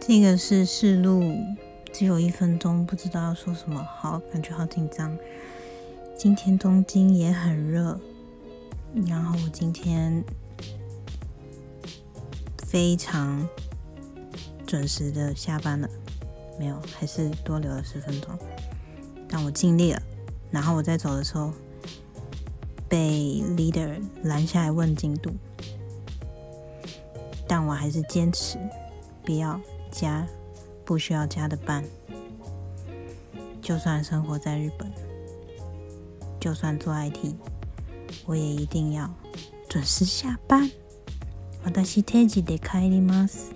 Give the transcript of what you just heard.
这个是试录，只有一分钟，不知道要说什么，好，感觉好紧张。今天东京也很热，然后我今天非常准时的下班了，没有，还是多留了十分钟，但我尽力了。然后我在走的时候被 leader 拦下来问进度，但我还是坚持不要加不需要加的班，就算生活在日本，就算做 IT，我也一定要准时下班。私定時で帰ります。